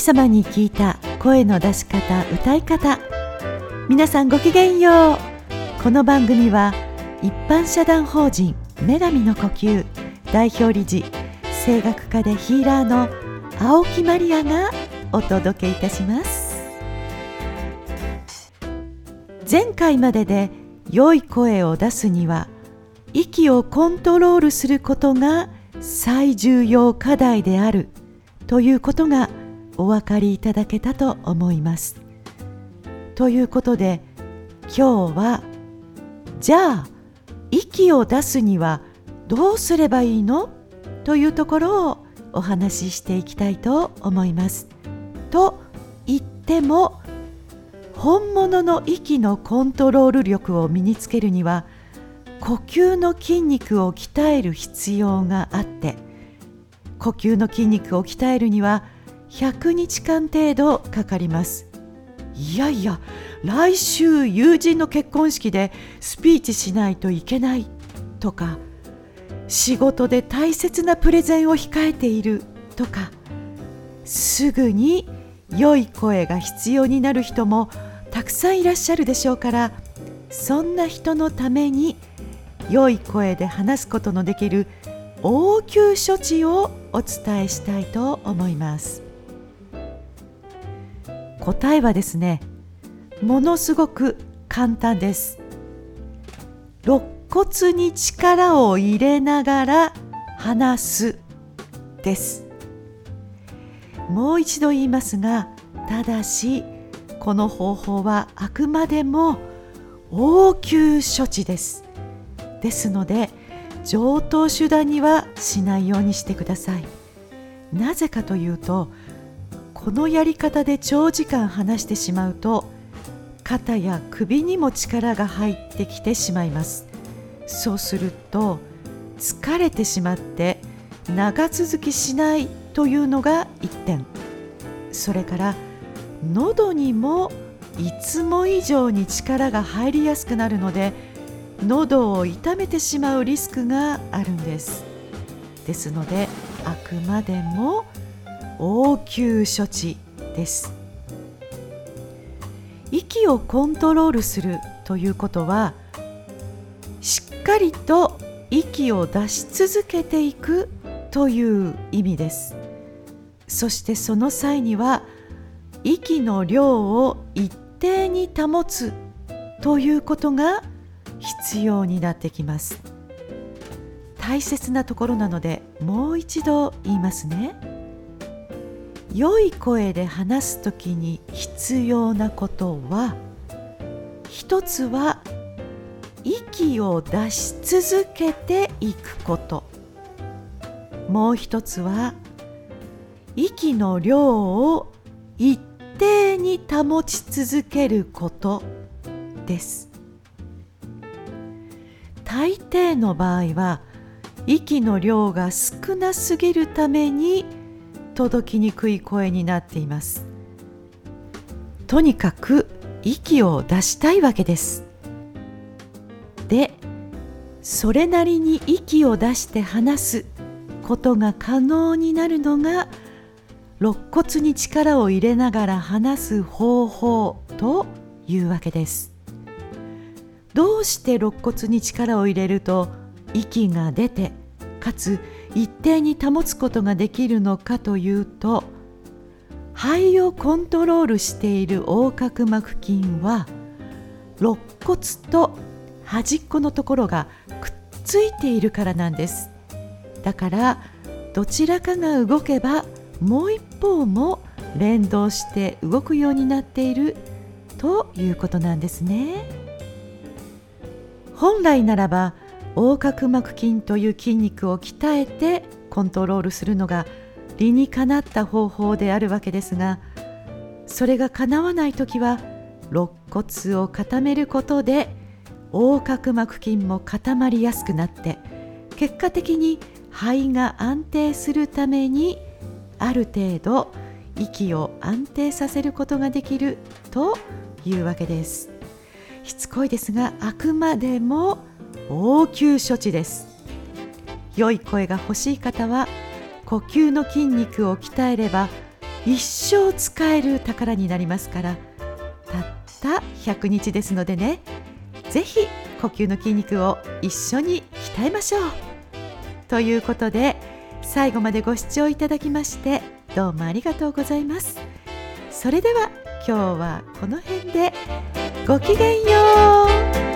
神様に聞いた声の出し方歌い方。皆さんごきげんよう。この番組は一般社団法人女神の呼吸代表理事声楽家でヒーラーの青木マリアがお届けいたします。前回までで良い声を出すには息をコントロールすることが最重要課題であるということがお分かりいただけたと思います。ということで今日はじゃあ息を出すにはどうすればいいの？というところをお話ししていきたいと思います。と言っても本物の息のコントロール力を身につけるには呼吸の筋肉を鍛える必要があって呼吸の筋肉を鍛えるには100日間程度かかります。いやいや来週友人の結婚式でスピーチしないといけないとか仕事で大切なプレゼンを控えているとかすぐに良い声が必要になる人もたくさんいらっしゃるでしょうからそんな人のために良い声で話すことのできる応急処置をお伝えしたいと思います。答えはですねものすごく簡単です。肋骨に力を入れながら話すです。もう一度言いますがただしこの方法はあくまでも応急処置です。ですので上等手段にはしないようにしてください。なぜかというとこのやり方で長時間話してしまうと肩や首にも力が入ってきてしまいます。そうすると疲れてしまって長続きしないというのが1点。それから喉にもいつも以上に力が入りやすくなるので喉を痛めてしまうリスクがあるんです。ですのであくまでも応急処置です。息をコントロールするということはしっかりと息を出し続けていくという意味です。そしてその際には息の量を一定に保つということが必要になってきます。大切なところなのでもう一度言いますね。良い声で話すときに必要なことは一つは息を出し続けていくこと。もう一つは息の量を一定に保ち続けることです。大抵の場合は息の量が少なすぎるために届きにくい声になっています。とにかく息を出したいわけです。でそれなりに息を出して話すことが可能になるのが肋骨に力を入れながら話す方法というわけです。どうして肋骨に力を入れると息が出てかつ一定に保つことができるのかというと肺をコントロールしている横隔膜筋は肋骨と端っこのところがくっついているからなんですだからどちらかが動けばもう一方も連動して動くようになっているということなんですね。本来ならば横隔膜筋という筋肉を鍛えてコントロールするのが理にかなった方法であるわけですがそれがかなわない時は肋骨を固めることで横隔膜筋も固まりやすくなって結果的に肺が安定するためにある程度息を安定させることができるというわけです。しつこいですがあくまでも応急処置です。良い声が欲しい方は呼吸の筋肉を鍛えれば一生使える宝になりますからたった100日ですのでねぜひ呼吸の筋肉を一緒に鍛えましょう。ということで最後までご視聴いただきましてどうもありがとうございます。それでは今日はこの辺でごきげんよう。